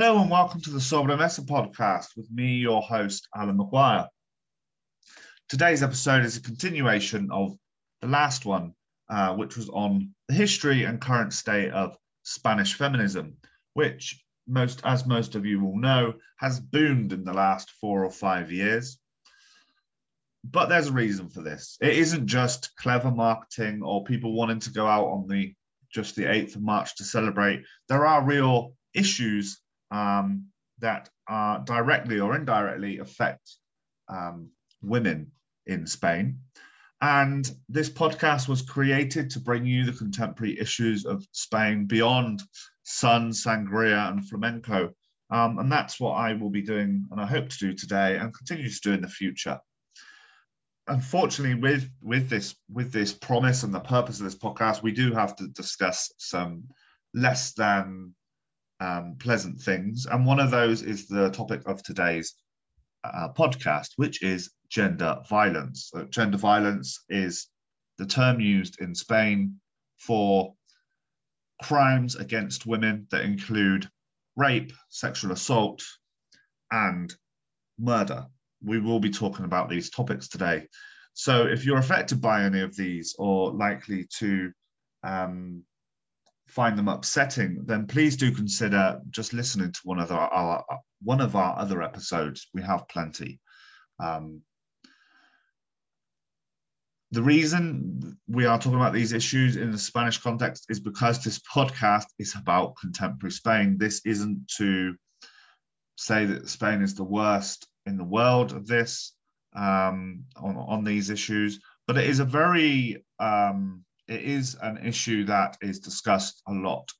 Hello and welcome to the Sobremesa podcast with me, your host, Alan McGuire. Today's episode is a continuation of the last one, uh, which was on the history and current state of Spanish feminism, which most, as most of you will know, has boomed in the last four or five years. But there's a reason for this. It isn't just clever marketing or people wanting to go out on the just the 8th of March to celebrate. There are real issues um, that are directly or indirectly affect um, women in Spain. And this podcast was created to bring you the contemporary issues of Spain beyond sun, sangria, and flamenco. Um, and that's what I will be doing, and I hope to do today, and continue to do in the future. Unfortunately, with with this with this promise and the purpose of this podcast, we do have to discuss some less than um, pleasant things. And one of those is the topic of today's uh, podcast, which is gender violence. So gender violence is the term used in Spain for crimes against women that include rape, sexual assault, and murder. We will be talking about these topics today. So if you're affected by any of these or likely to um, find them upsetting, then please do consider just listening to one of our, our one of our other episodes. We have plenty. Um, the reason we are talking about these issues in the Spanish context is because this podcast is about contemporary Spain. This isn't to say that Spain is the worst in the world of this um, on, on these issues, but it is a very um, it is an issue that is discussed a lot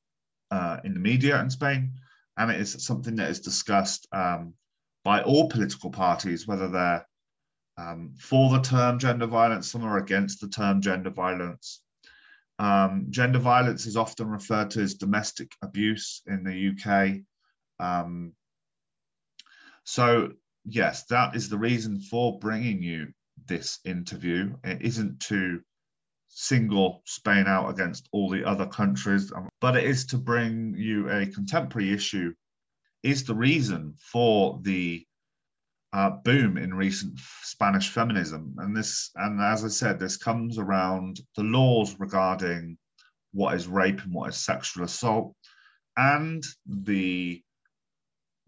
uh, in the media in Spain, and it is something that is discussed um, by all political parties, whether they're um, for the term gender violence, some are against the term gender violence. Um, gender violence is often referred to as domestic abuse in the UK. Um, so, yes, that is the reason for bringing you this interview. It isn't to single Spain out against all the other countries, um, but it is to bring you a contemporary issue. Is the reason for the uh, boom in recent Spanish feminism, and this, and as I said, this comes around the laws regarding what is rape and what is sexual assault, and the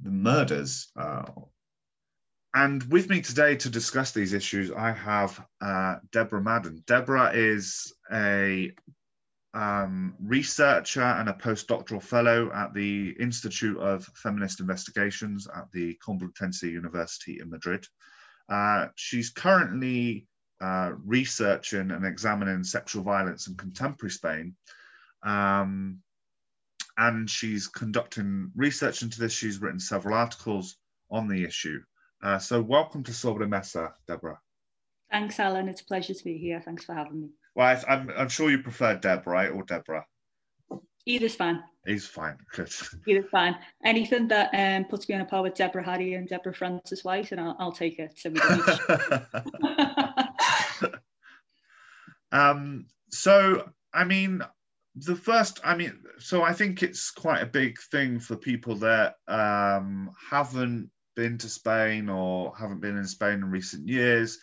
the murders uh, and with me today to discuss these issues, I have uh, Deborah Madden. Deborah is a um, researcher and a postdoctoral fellow at the Institute of Feminist Investigations at the Complutense University in Madrid. Uh, she's currently uh, researching and examining sexual violence in contemporary Spain. Um, and she's conducting research into this. She's written several articles on the issue. Uh, so welcome to Sobremesa, Deborah. Thanks, Alan. It's a pleasure to be here. Thanks for having me. Well, I, am I'm, I'm sure you prefer Deb, right, or Deborah? Either's fine. He's fine. Good. Either's fine. Anything that um, puts me on a par with Deborah Harry and Deborah Frances-White, and I'll, I'll take it. So, um, so, I mean, the first, I mean, so I think it's quite a big thing for people that um, haven't been to Spain or haven't been in Spain in recent years,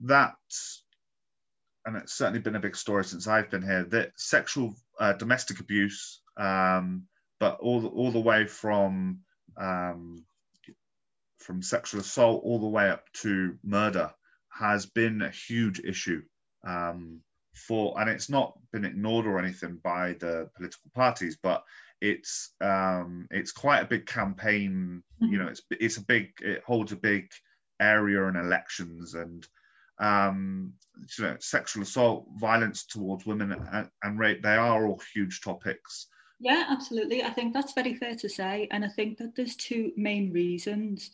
that, and it's certainly been a big story since I've been here, that sexual uh, domestic abuse, um, but all the, all the way from um, from sexual assault all the way up to murder has been a huge issue um, for, and it's not been ignored or anything by the political parties, but it's um, it's quite a big campaign. You know, it's it's a big it holds a big area in elections and um, you know, sexual assault, violence towards women, and, and rape. They are all huge topics. Yeah, absolutely. I think that's very fair to say, and I think that there's two main reasons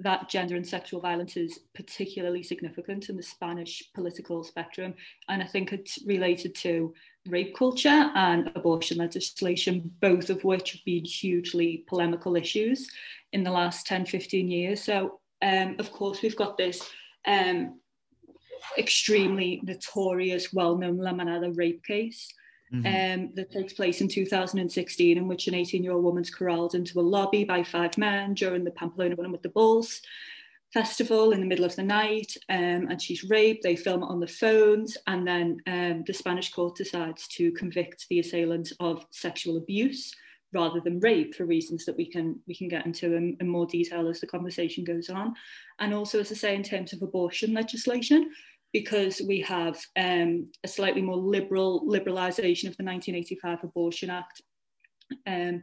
that gender and sexual violence is particularly significant in the Spanish political spectrum. And I think it's related to rape culture and abortion legislation, both of which have been hugely polemical issues in the last 10, 15 years. So, um, of course, we've got this um, extremely notorious, well known La Manada rape case. Mm-hmm. um, that takes place in 2016, in which an 18 year old woman's corralled into a lobby by five men during the Pamplona Women with the Bulls festival in the middle of the night um, and she's raped. They film it on the phones, and then um, the Spanish court decides to convict the assailant of sexual abuse rather than rape for reasons that we can we can get into in, in more detail as the conversation goes on. And also, as I say, in terms of abortion legislation, because we have um, a slightly more liberal liberalisation of the 1985 Abortion Act. Um,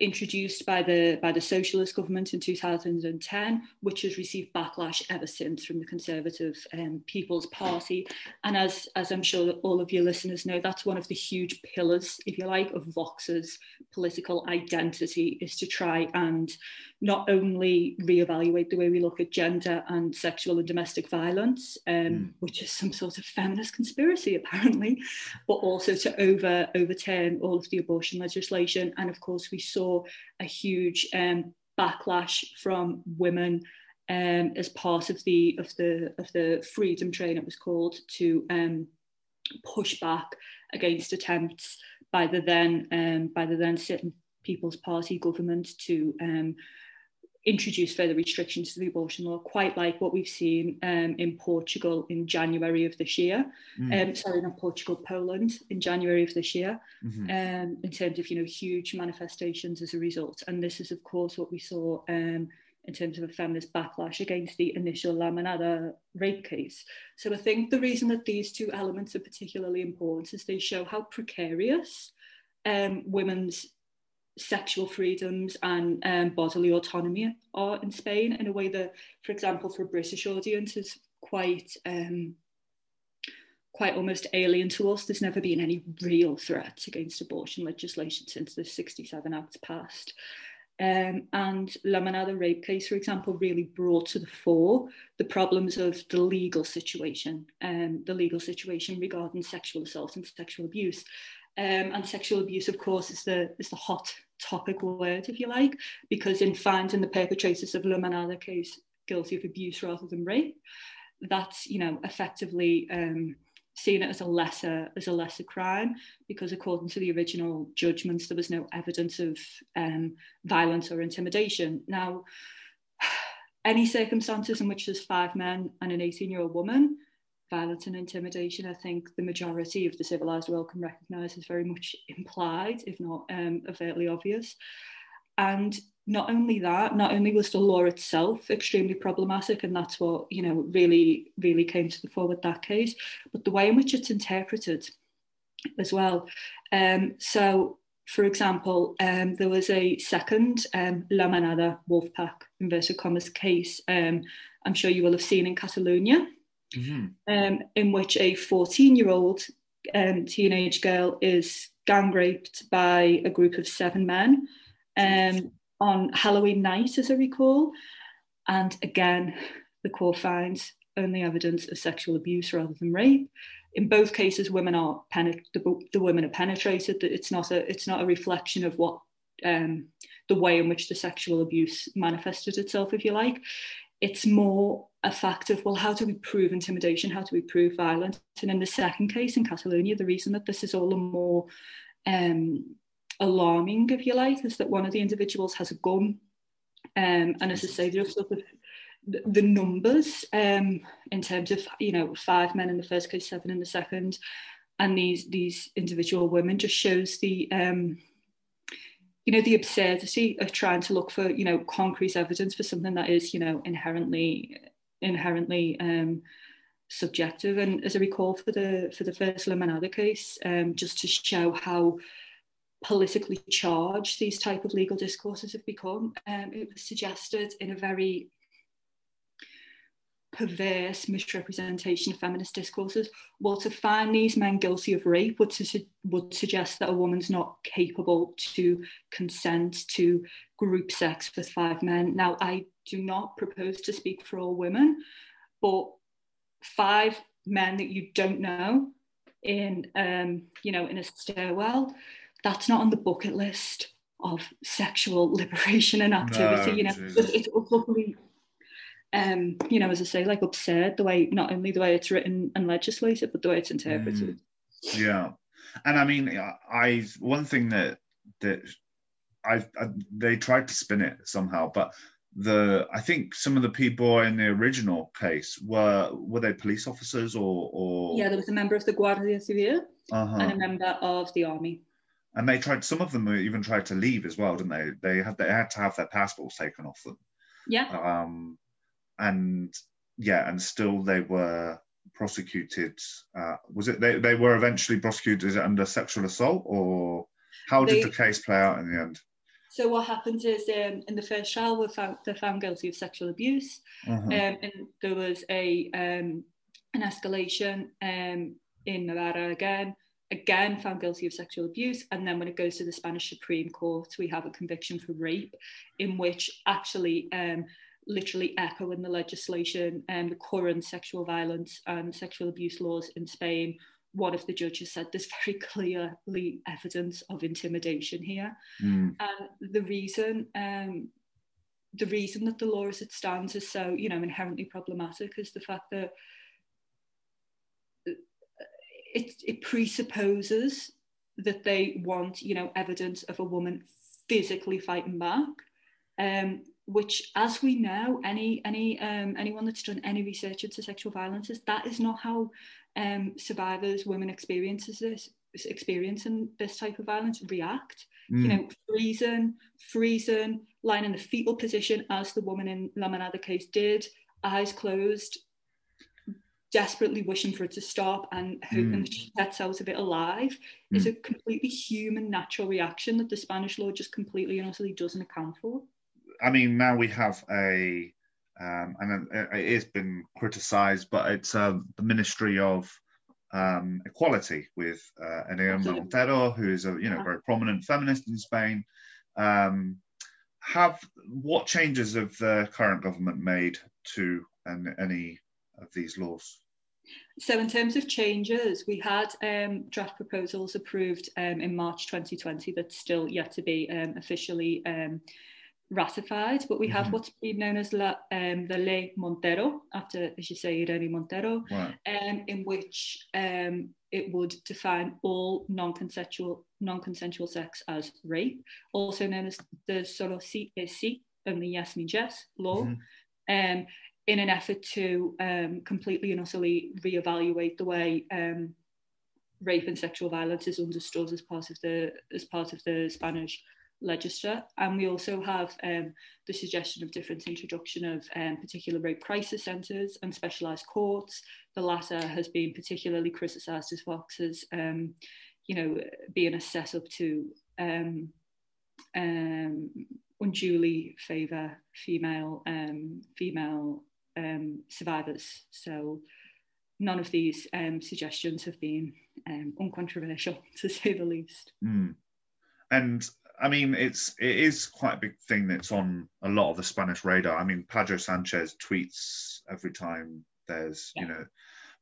introduced by the by the socialist government in 2010 which has received backlash ever since from the conservative um, people's party and as as i'm sure all of your listeners know that's one of the huge pillars if you like of vox's political identity is to try and not only reevaluate the way we look at gender and sexual and domestic violence, um, mm. which is some sort of feminist conspiracy apparently, but also to over overturn all of the abortion legislation. And of course, we saw a huge um, backlash from women um, as part of the of the of the freedom train it was called to um, push back against attempts by the then um, by the then sitting People's Party government to um, introduce further restrictions to the abortion law, quite like what we've seen um, in Portugal in January of this year. Mm. Um, sorry, not Portugal, Poland in January of this year, mm-hmm. um, in terms of you know huge manifestations as a result. And this is, of course, what we saw um, in terms of a feminist backlash against the initial La Manada rape case. So I think the reason that these two elements are particularly important is they show how precarious um, women's sexual freedoms and um, bodily autonomy are in Spain in a way that, for example, for a British audience is quite um, quite almost alien to us. There's never been any real threats against abortion legislation since the 67 Act passed. Um, and La Manada rape case, for example, really brought to the fore the problems of the legal situation, um, the legal situation regarding sexual assault and sexual abuse. Um, and sexual abuse, of course, is the is the hot topic word, if you like, because in finding the perpetrators of La Manada case guilty of abuse rather than rape, that's you know effectively um, seen it as a lesser as a lesser crime because according to the original judgments there was no evidence of um, violence or intimidation. Now, any circumstances in which there's five men and an 18 year old woman violence and intimidation, I think the majority of the civilized world can recognize is very much implied, if not um, overtly obvious. And not only that, not only was the law itself extremely problematic, and that's what you know really, really came to the fore with that case, but the way in which it's interpreted as well. Um, so, for example, um, there was a second um, La Manada Wolfpack inverted commas case. Um, I'm sure you will have seen in Catalonia mm-hmm. um, in which a 14 year old um, teenage girl is gang raped by a group of seven men um, on Halloween night, as I recall. And again, the court finds only evidence of sexual abuse rather than rape. In both cases, women are penet- the, the women are penetrated. It's not a it's not a reflection of what um, the way in which the sexual abuse manifested itself, if you like it's more a fact of well how do we prove intimidation? How do we prove violence? And in the second case in catalonia the reason that this is all the more um, alarming if you like is that one of the individuals has a gun um, and as i say there's sort of the numbers um, in terms of you know five men in the first case seven in the second and these these individual women just shows the um, you know the absurdity of trying to look for you know concrete evidence for something that is you know inherently inherently um, subjective and as I recall for the for the first La Manada case um, just to show how politically charged these type of legal discourses have become um, it was suggested in a very perverse misrepresentation of feminist discourses. Well, to find these men guilty of rape would, su- would suggest that a woman's not capable to consent to group sex with five men. Now, I do not propose to speak for all women, but five men that you don't know in, um, you know, in a stairwell, that's not on the bucket list of sexual liberation and activity. No, you know, it's, it's utterly um, you know, as I say, like absurd the way not only the way it's written and legislated, but the way it's interpreted. Mm, yeah. and I mean, I one thing that that I, I they tried to spin it somehow, but the I think some of the people in the original case were were they police officers or or yeah, there was a member of the Guardia Civil uh-huh. and a member of the army. And they tried. Some of them even tried to leave as well, didn't they? They had they had to have their passports taken off them. Yeah. Um, and yeah, and still they were prosecuted. Uh, was it they, they were eventually prosecuted under sexual assault, or how did the case play out in the end? So what happens is um, in the first trial, we found, they're found guilty of sexual abuse. Uh-huh. um, and there was a um, an escalation um, in Navarra again, again found guilty of sexual abuse, and then when it goes to the Spanish Supreme Court, we have a conviction for rape, in which actually um, literally echoing the legislation and the current sexual violence and sexual abuse laws in Spain. One of the judges said there's very clearly evidence of intimidation here. Mm, And the reason um, the reason that the law as it stands is so you know inherently problematic is the fact that it, it presupposes that they want you know evidence of a woman physically fighting back um, which as we know any any um, anyone that's done any research into sexual violence is that is not how um, survivors women experiences this experiencing this type of violence react you mm, know, freezing, freezing, lying in the fetal position as the woman in La Manada case did, eyes closed, desperately wishing for it to stop and hoping Mm. that she gets out of it alive is a completely human, natural reaction that the Spanish law just completely and utterly doesn't account for. I mean, now we have a, um, and it has been criticised, but it's uh, the Ministry of um, Equality with uh, Absolutely. Montero, who is a you know very prominent feminist in Spain. Um, have what changes have the current government made to an, any of these laws? So in terms of changes, we had um, draft proposals approved um, in March 2020 that's still yet to be um, officially um, ratified, but we have Mhm. what's been known as La, um, the Ley Montero, after, as you say, Irene Montero, Right. um, in which um, it would define all non-consensual non-consensual sex as rape, also known as the solo si es si, only yes means yes law, Mhm. um, in an effort to um, completely and utterly reevaluate the way um, rape and sexual violence is understood as part of the as part of the Spanish legislature. And we also have um, the suggestion of different introduction of um, particular rape crisis centres and specialised courts. The latter has been particularly criticised as Vox as, um, you know, being a setup to um, um, unduly favour female um, female survivors. So none of these suggestions have been uncontroversial, to say the least. Mm. And I mean, it's it is quite a big thing that's on a lot of the Spanish radar. I mean, Pedro Sanchez tweets every time there's you know,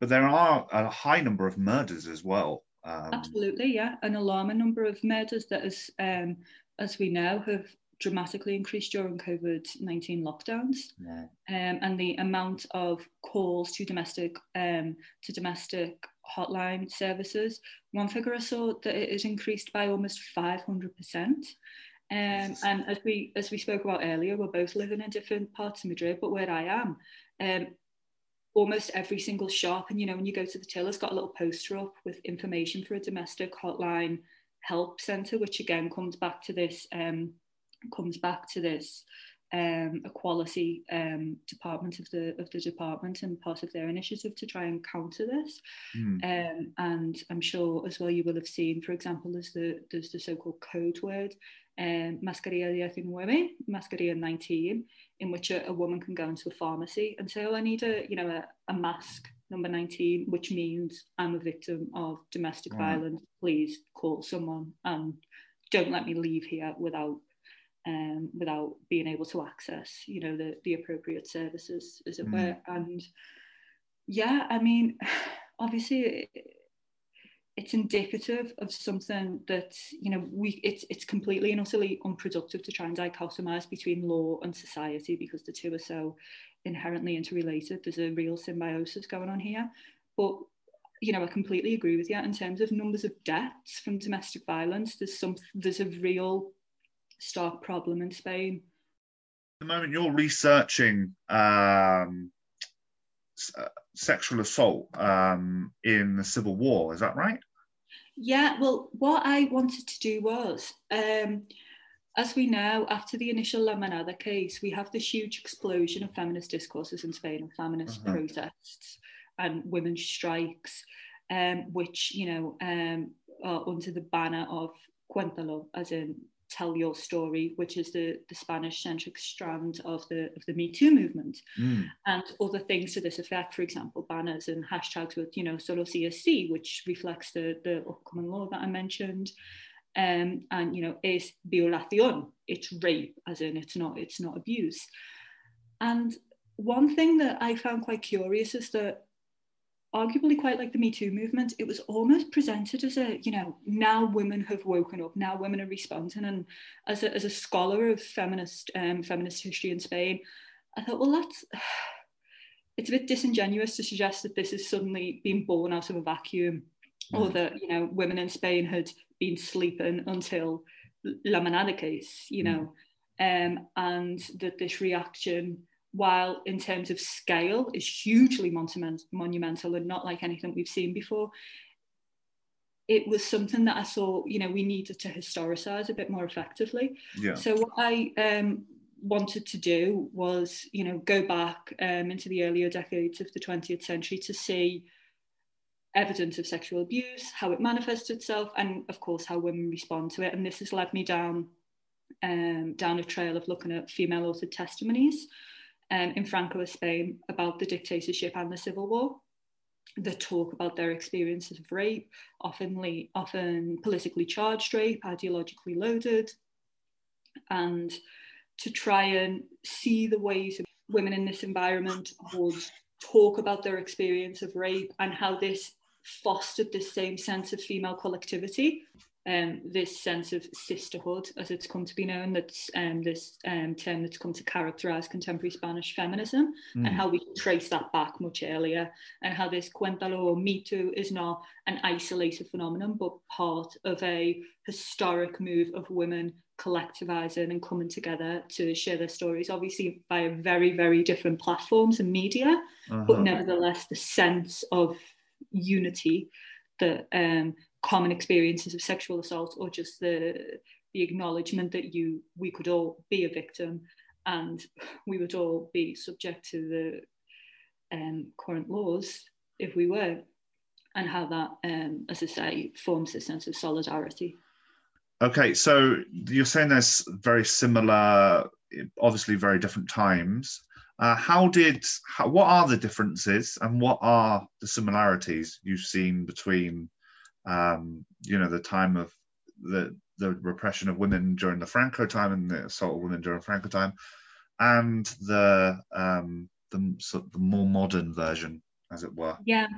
but there are a high number of murders as well. Um, Absolutely, yeah. An alarming number of murders that, as, um, as we know, have dramatically increased during COVID 19 lockdowns. yeah. um, and the amount of calls to domestic um, to domestic hotline services. One figure I saw that it has increased by almost five hundred percent. Um, and as we as we spoke about earlier, we're both living in different parts of Madrid, but where I am, um, almost every single shop, and you know, when you go to the till, it's got a little poster up with information for a domestic hotline help centre, which again comes back to this um, comes back to this um, quality um, department of the of the department and part of their initiative to try and counter this. Mm. Um, and I'm sure as well you will have seen, for example, there's the there's the so-called code word, um, mascarilla 19, mascarilla 19, in which a, a woman can go into a pharmacy and say, oh, I need a you know a, a mask number 19, which means I'm a victim of domestic violence. Please call someone and don't let me leave here without um, without being able to access, you know, the, the appropriate services, as it Mm. were. And yeah, I mean, obviously, it, it's indicative of something that you know we it's it's completely and utterly unproductive to try and dichotomize between law and society because the two are so inherently interrelated. There's a real symbiosis going on here, but you know, I completely agree with you in terms of numbers of deaths from domestic violence. There's some, there's a real stark problem in Spain. At the moment, you're researching um, uh, sexual assault um, in the Civil War. Is that right? Yeah. Well, what I wanted to do was. Um, as we know, after the initial La Manada case, we have this huge explosion of feminist discourses in Spain and feminist uh-huh. protests and women's strikes, um, which, you know, um, are under the banner of Cuéntalo, as in tell your story, which is the, the Spanish centric strand of the of the Me Too movement, mm. and other things to this effect. For example, banners and hashtags with you know solo si es si, which reflects the the upcoming law that I mentioned, um, and you know is violación, it's rape, as in it's not it's not abuse. And one thing that I found quite curious is that arguably quite like the Me Too movement, it was almost presented as a, you know, now women have woken up, now women are responding. And as a, as a scholar of feminist um, feminist history in Spain, I thought, well, that's it's a bit disingenuous to suggest that this is suddenly being born out of a vacuum, mm. or that you know women in Spain had been sleeping until La Manada case, you mm. know, um, and that this reaction while in terms of scale is hugely monumental and not like anything we've seen before it was something that I saw, you know, we needed to historicize a bit more effectively. Yeah. So what I um, wanted to do was, you know, go back um, into the earlier decades of the 20th century to see evidence of sexual abuse, how it manifests itself, and of course how women respond to it. And this has led me down um, down a trail of looking at female authored testimonies um, in Franco Spain about the dictatorship and the civil war. That talk about their experiences of rape, often, often politically charged rape, ideologically loaded, and to try and see the ways women in this environment would talk about their experience of rape and how this fostered this same sense of female collectivity um, this sense of sisterhood, as it's come to be known, that's um, this um, term that's come to characterize contemporary Spanish feminism, mm. and how we trace that back much earlier, and how this Cuéntalo or Me Too is not an isolated phenomenon, but part of a historic move of women collectivizing and coming together to share their stories, obviously via very, very different platforms and media, uh-huh. but nevertheless, the sense of unity that um, common experiences of sexual assault or just the the acknowledgement that you we could all be a victim and we would all be subject to the um, current laws if we were and how that um, as i say forms a sense of solidarity. Okay so you're saying there's very similar obviously very different times. Uh, how did how, what are the differences and what are the similarities you've seen between um, you know, the time of the the repression of women during the Franco time and the assault of women during Franco time, and the um, the, sort of the more modern version, as it were. Yeah,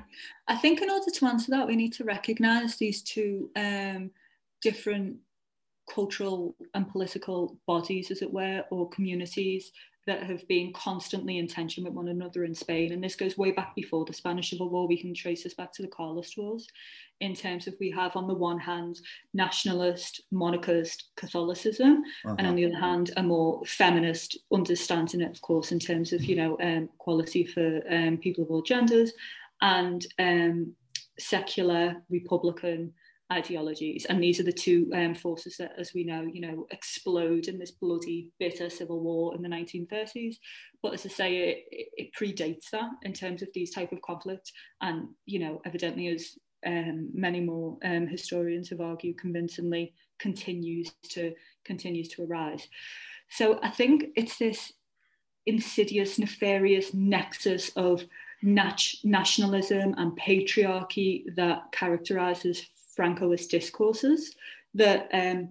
I think in order to answer that, we need to recognise these two um, different cultural and political bodies, as it were, or communities that have been constantly in tension with one another in Spain. And this goes way back before the Spanish Civil War. We can trace this back to the Carlist Wars in terms of we have, on the one hand, nationalist, monarchist Catholicism, uh-huh. and on the other hand, a more feminist understanding, of course, in terms of, you know, um, equality for um, people of all genders and um, secular, republican, ideologies and these are the two um, forces that as we know you know explode in this bloody bitter civil war in the 1930s but as i say it, it predates that in terms of these type of conflict. And you know evidently as um, many more um, historians have argued convincingly continues to continues to arise. So i think it's this insidious nefarious nexus of nat- nationalism and patriarchy that characterizes Francoist discourses that um,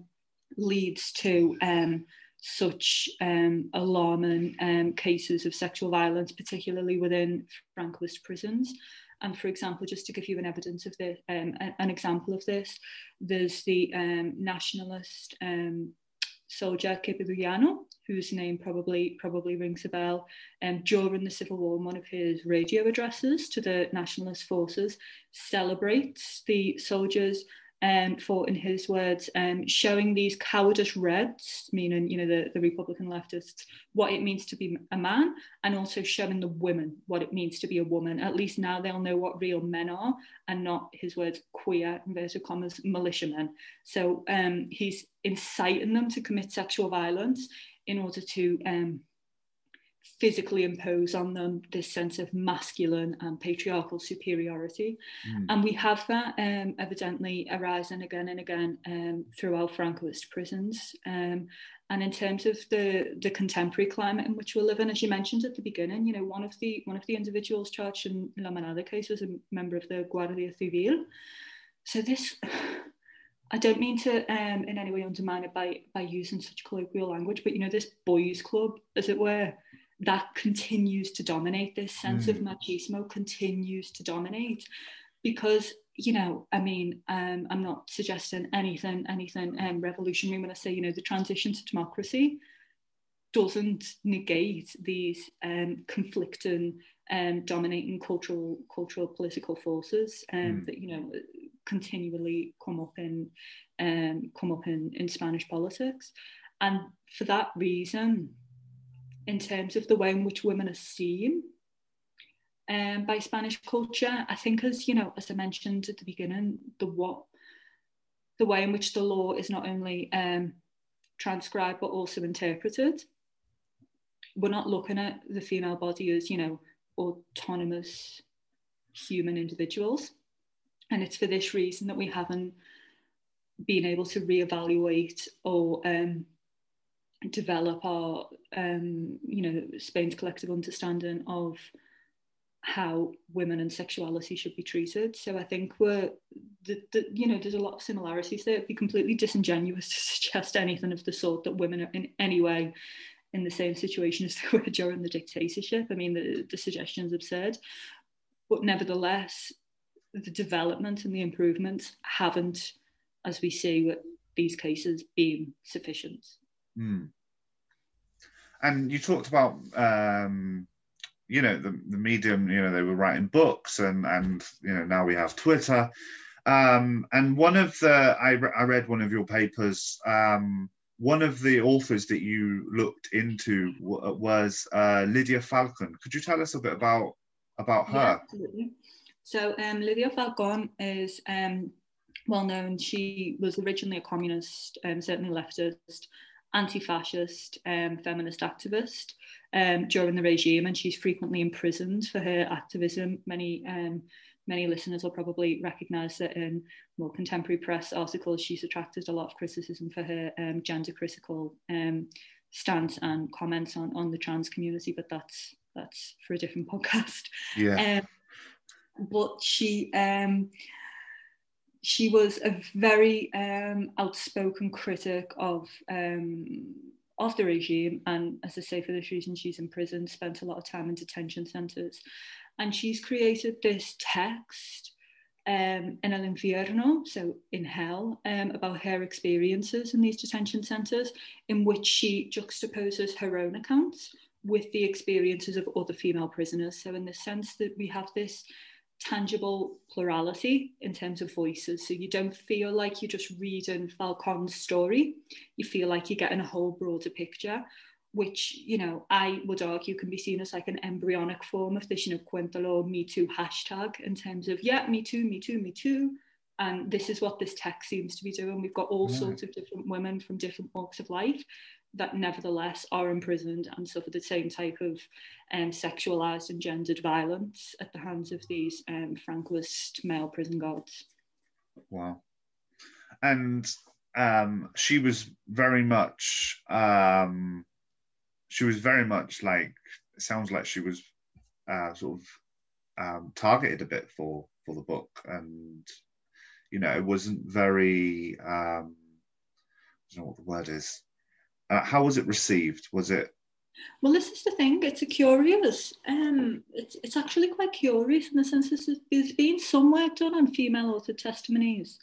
leads to um, such um, alarming um, cases of sexual violence, particularly within Francoist prisons. And for example, just to give you an evidence of this, um, an example of this, there's the um, nationalist soldier Queipo de Llano, whose name probably probably rings a bell, um, during the Civil War, one of his radio addresses to the nationalist forces celebrates the soldiers um, for, in his words, um, showing these cowardice reds, meaning, you know, the, the Republican leftists, what it means to be a man, and also showing the women what it means to be a woman. At least now they'll know what real men are and not, his words, queer, inverted commas, militiamen. So um, he's inciting them to commit sexual violence in order to um, physically impose on them this sense of masculine and patriarchal superiority. Mm. And we have that um, evidently arising again and again um, throughout Francoist prisons. Um, and in terms of the, the contemporary climate in which we live in, as you mentioned at the beginning, you know, one of the one of the individuals charged in La Manada case was a member of the Guardia Civil. So this I don't mean to um, in any way undermine it by by using such colloquial language, but you know, this boys' club, as it were, that continues to dominate. This sense mm. of machismo continues to dominate because you know, I mean, um, I'm not suggesting anything, anything um, revolutionary when I say, you know, the transition to democracy doesn't negate these um, conflicting, um, dominating cultural, cultural, political forces um, mm. that you know continually come up in, um, come up in, in Spanish politics, and for that reason, in terms of the way in which women are seen um, by Spanish culture. I think, as you know, as I mentioned at the beginning, the what, the way in which the law is not only um, transcribed but also interpreted. We're not looking at the female body as you know autonomous human individuals, and it's for this reason that we haven't been able to reevaluate or um, develop our, um, you know, Spain's collective understanding of how women and sexuality should be treated. So I think we're, the, the, you know, there's a lot of similarities there. It'd be completely disingenuous to suggest anything of the sort that women are in any way in the same situation as they were during the dictatorship. I mean, the, the is absurd. But nevertheless, the development and the improvements haven't, as we see with these cases, been sufficient. Mm. And you talked about, um, you know, the, the medium, you know, they were writing books and, and, you know, now we have Twitter. Um, and one of the, I, re- I read one of your papers, um, one of the authors that you looked into w- was uh, Lidia Falcón. Could you tell us a bit about, about her? Yeah, absolutely. So um, Lidia Falcón is um, well known. She was originally a communist, um, certainly leftist, anti-fascist um, feminist activist um, during the regime, and she's frequently imprisoned for her activism. Many um, many listeners will probably recognise that in more contemporary press articles, she's attracted a lot of criticism for her um, gender critical um, stance and comments on, on the trans community, but that's that's for a different podcast. Yeah. But she um, she was a very um, outspoken critic of um, of the regime, and as I say, for this reason, she's in prison. Spent a lot of time in detention centres, and she's created this text um, in El Infierno, so in hell, um, about her experiences in these detention centres, in which she juxtaposes her own accounts with the experiences of other female prisoners. So, in the sense that we have this tangible plurality in terms of voices. So you don't feel like you're just reading Falcon's story. You feel like you're getting a whole broader picture, which, you know, I would argue can be seen as like an embryonic form of this, you know, Cuéntalo Me Too hashtag in terms of, yeah, me too, me too, me too. And this is what this text seems to be doing. We've got all yeah. sorts of different women from different walks of life that nevertheless are imprisoned and suffer the same type of um, sexualized and gendered violence at the hands of these um, Francoist male prison guards. Wow. And um, she was very much, um, she was very much like, sounds like she was uh, sort of um, targeted a bit for, for the book. And, you know, it wasn't very, um, I don't know what the word is uh, how was it received? Was it? Well, this is the thing. It's a curious. Um, it's it's actually quite curious in the sense that there's been some work done on female author testimonies,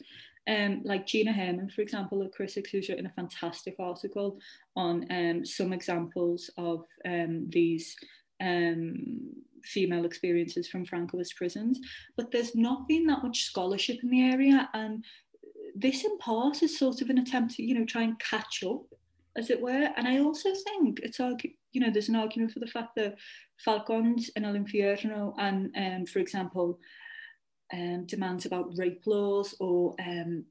um, like Gina Herrmann, for example, a critic who's written a fantastic article on um, some examples of um, these um, female experiences from Francoist prisons. But there's not been that much scholarship in the area, and this in part is sort of an attempt to, you know, try and catch up, as it were. And I also think it's argu- you know, there's an argument for the fact that Falcons and El Infierno and, um, for example, um, demands about rape laws or um,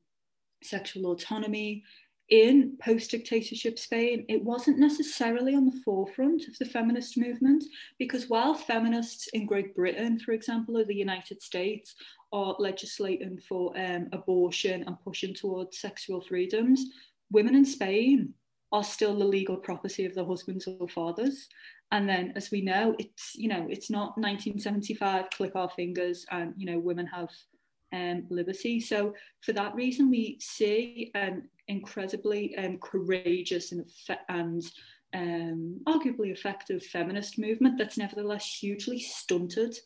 sexual autonomy in post dictatorship Spain, it wasn't necessarily on the forefront of the feminist movement because while feminists in Great Britain, for example, or the United States, are legislating for um, abortion and pushing towards sexual freedoms, women in Spain are still the legal property of their husbands or fathers. And then, as we know, it's you know it's not 1975. Click our fingers, and you know women have um, liberty. So for that reason, we see an incredibly um, courageous and, and um, arguably effective feminist movement that's nevertheless hugely stunted.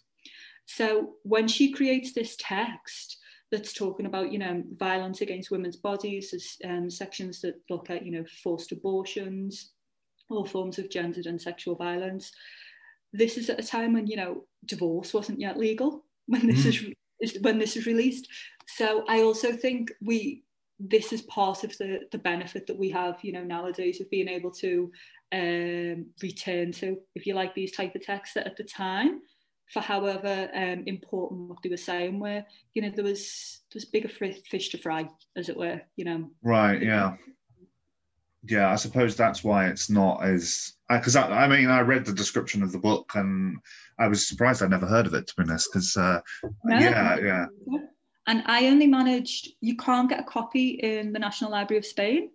So when she creates this text that's talking about, you know, violence against women's bodies, there's um, sections that look at, you know, forced abortions, all forms of gendered and sexual violence. This is at a time when, you know, divorce wasn't yet legal when this mm. is is when this is released. So I also think we this is part of the the benefit that we have, you know, nowadays of being able to um, return to, if you like, these type of texts that at the time, for however um, important what they were saying, were you know there was there was bigger fish to fry, as it were, you know. Right. Yeah yeah, I suppose that's why it's not as because I, I, mean I read the description of the book and I was surprised I'd never heard of it to be honest because uh, no, yeah yeah. And I only managed you can't get a copy in the National Library of Spain,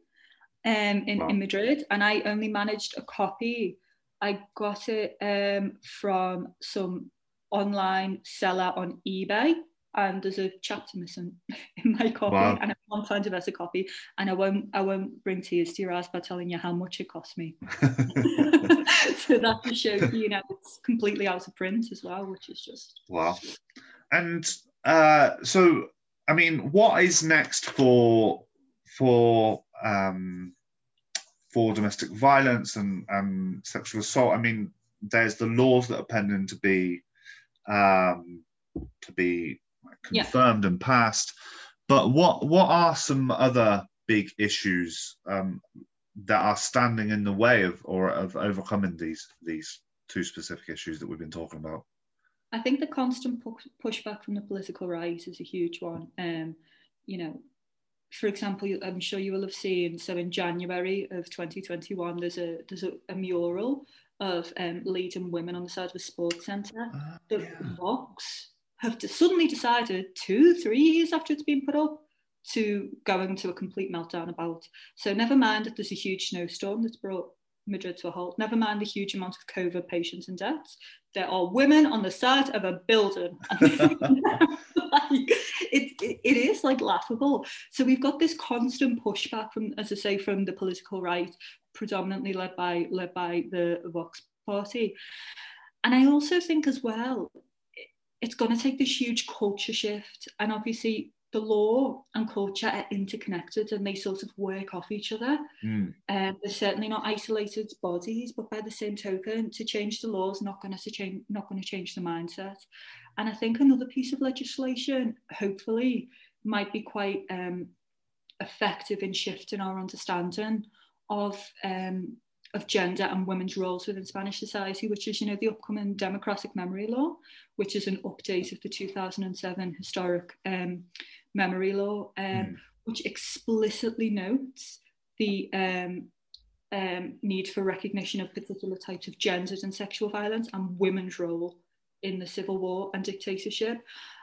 um, in, wow. in Madrid, and I only managed a copy. I got it um, from some online seller on eBay and there's a chapter missing in my copy wow. and I can't find a better copy and I won't I won't bring tears to your eyes by telling you how much it cost me. so that just shows you know it's completely out of print as well, which is just wow. And uh, so I mean, what is next for for um, for domestic violence and, and sexual assault? I mean, there's the laws that are pending to be um, to be confirmed yeah. and passed. But what what are some other big issues um, that are standing in the way of or of overcoming these these two specific issues that we've been talking about? I think the constant pu- pushback from the political right is a huge one. Um, you know, for example, I'm sure you will have seen. So in January of 2021, there's a there's a, a mural of um, leading women on the side of a sports centre. Uh, the yeah. Vox have suddenly decided two, three years after it's been put up to go into a complete meltdown about. So never mind that there's a huge snowstorm that's brought Madrid to a halt. Never mind the huge amount of COVID patients and deaths. There are women on the side of a building. like, it, it, it is like laughable. So we've got this constant pushback from, as I say, from the political right, predominantly led by led by the Vox Party. And I also think as well, it's going to take this huge culture shift. And obviously, the law and culture are interconnected and they sort of work off each other. Mm. Um, they're certainly not isolated bodies, but by the same token, to change the law is not going to change not going to change the mindset. And I think another piece of legislation, hopefully, might be quite um, effective in shifting our understanding of um, of gender and women's roles within Spanish society, which is, you know, the upcoming democratic memory law, which is an update of the 2007 historic um, memory law, um, mm. which explicitly notes the um, um, need for recognition of particular types of gendered and sexual violence and women's role in the civil war and dictatorship.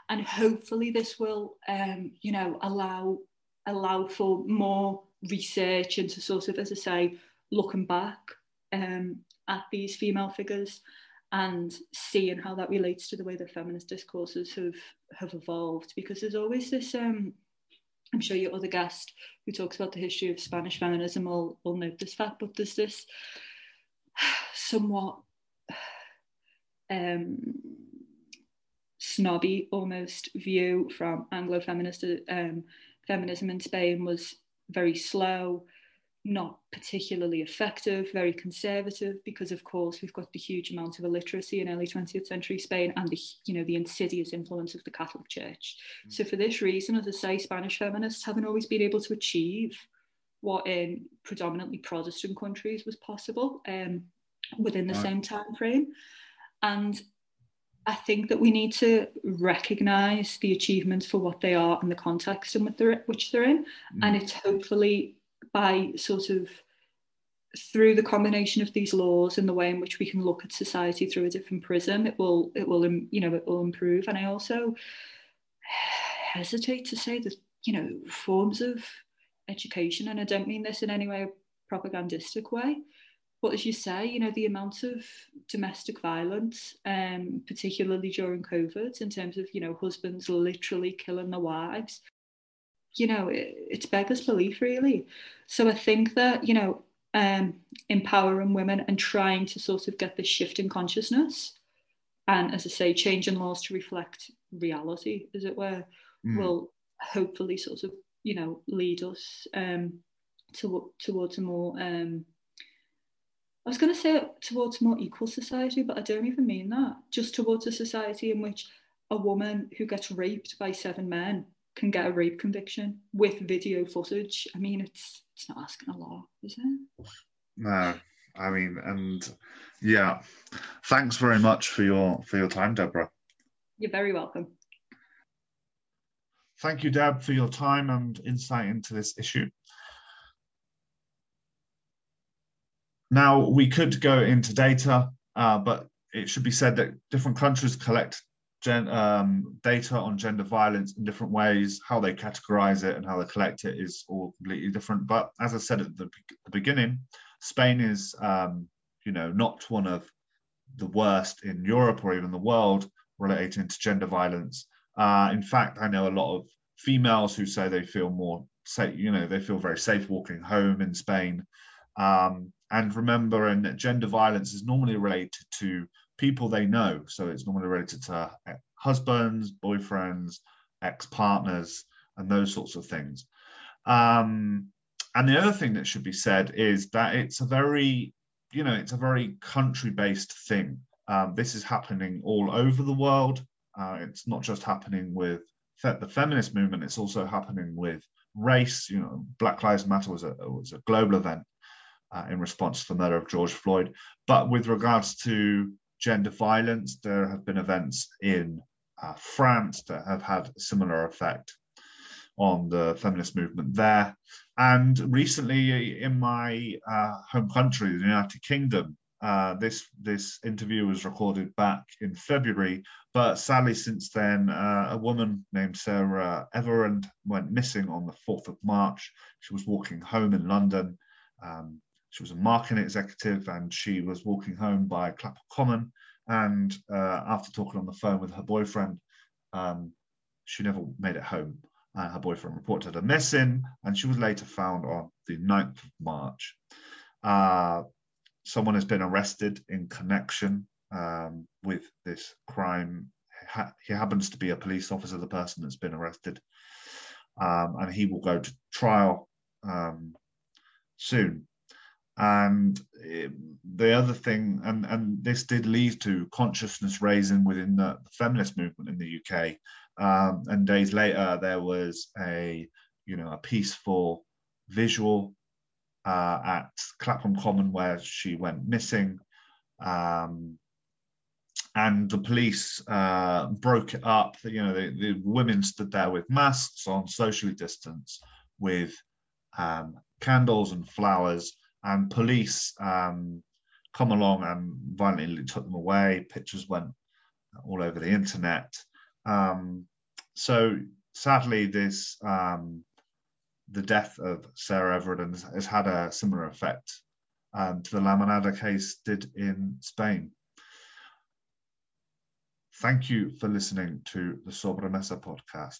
And hopefully this will, um, you know, allow allow for more research into sort of, as I say, looking back um, at these female figures and seeing how that relates to the way the feminist discourses have have evolved. Because there's always this um, I'm sure your other guest who talks about the history of Spanish feminism will, will note this fact, but there's this somewhat um, snobby almost view from Anglo feminist um, feminism in Spain was very slow, not particularly effective, very conservative, because of course we've got the huge amount of illiteracy in early 20th century Spain and the you know the insidious influence of the Catholic Church. Mm. So for this reason, as I say, Spanish feminists haven't always been able to achieve what in predominantly Protestant countries was possible um, within the right. same time frame. And I think that we need to recognise the achievements for what they are and the context in which they're in. Mm. And it's hopefully by sort of through the combination of these laws and the way in which we can look at society through a different prism, it will it will you know it will improve. And I also hesitate to say that you know forms of education, and I don't mean this in any way propagandistic way, but as you say, you know, the amount of domestic violence, um, particularly during COVID, in terms of, you know, husbands literally killing their wives, you know, it, it's beggars belief, really. So I think that, you know, um, empowering women and trying to sort of get this shift in consciousness and, as I say, changing laws to reflect reality, as it were, mm. will hopefully sort of, you know, lead us um, to, towards a more um, I was going to say towards a more equal society, but I don't even mean that. Just towards a society in which a woman who gets raped by seven men can get a rape conviction with video footage. I mean, it's it's not asking a lot, is it? No, I mean, and yeah, thanks very much for your for your time, Deborah. You're very welcome. Thank you, Deb, for your time and insight into this issue. Now, we could go into data, uh, but it should be said that different countries collect gen, um, data on gender violence in different ways. How they categorize it and how they collect it is all completely different. But as I said at the, the beginning, Spain is, um, you know, not one of the worst in Europe or even the world relating to gender violence. Uh, in fact, I know a lot of females who say they feel more safe, you know, they feel very safe walking home in Spain. Um, and remember, and gender violence is normally related to people they know. So it's normally related to husbands, boyfriends, ex partners, and those sorts of things. Um, and the other thing that should be said is that it's a very, you know, it's a very country based thing. Um, this is happening all over the world. Uh, it's not just happening with fe- the feminist movement, it's also happening with race. You know, Black Lives Matter was a, was a global event uh, in response to the murder of George Floyd. But with regards to gender violence, there have been events in uh, France that have had a similar effect on the feminist movement there. And recently, in my uh, home country, the United Kingdom, uh, this this interview was recorded back in February, but sadly since then, uh, a woman named Sarah Everard went missing on the fourth of March. She was walking home in London. Um, she was a marketing executive and she was walking home by Clapham Common. And uh, after talking on the phone with her boyfriend, um, she never made it home. And her boyfriend reported her missing, and she was later found on the 9th of March. Uh, someone has been arrested in connection um, with this crime. He happens to be a police officer, the person that's been arrested, um, and he will go to trial um, soon. And eh, the other thing, and, and this did lead to consciousness raising within the, feminist movement in the UK. Um, and days later, there was a, you know, a peaceful visual uh, at Clapham Common where she went missing. Um, and the police uh, broke it up. You know, the, the, women stood there with masks on, socially distanced, with um, candles and flowers, and police um, come along and violently took them away. Pictures went all over the internet. Um, so sadly, this um, the death of Sarah Everard has, had a similar effect um, to the La Manada case did in Spain. Thank you for listening to the Sobremesa podcast.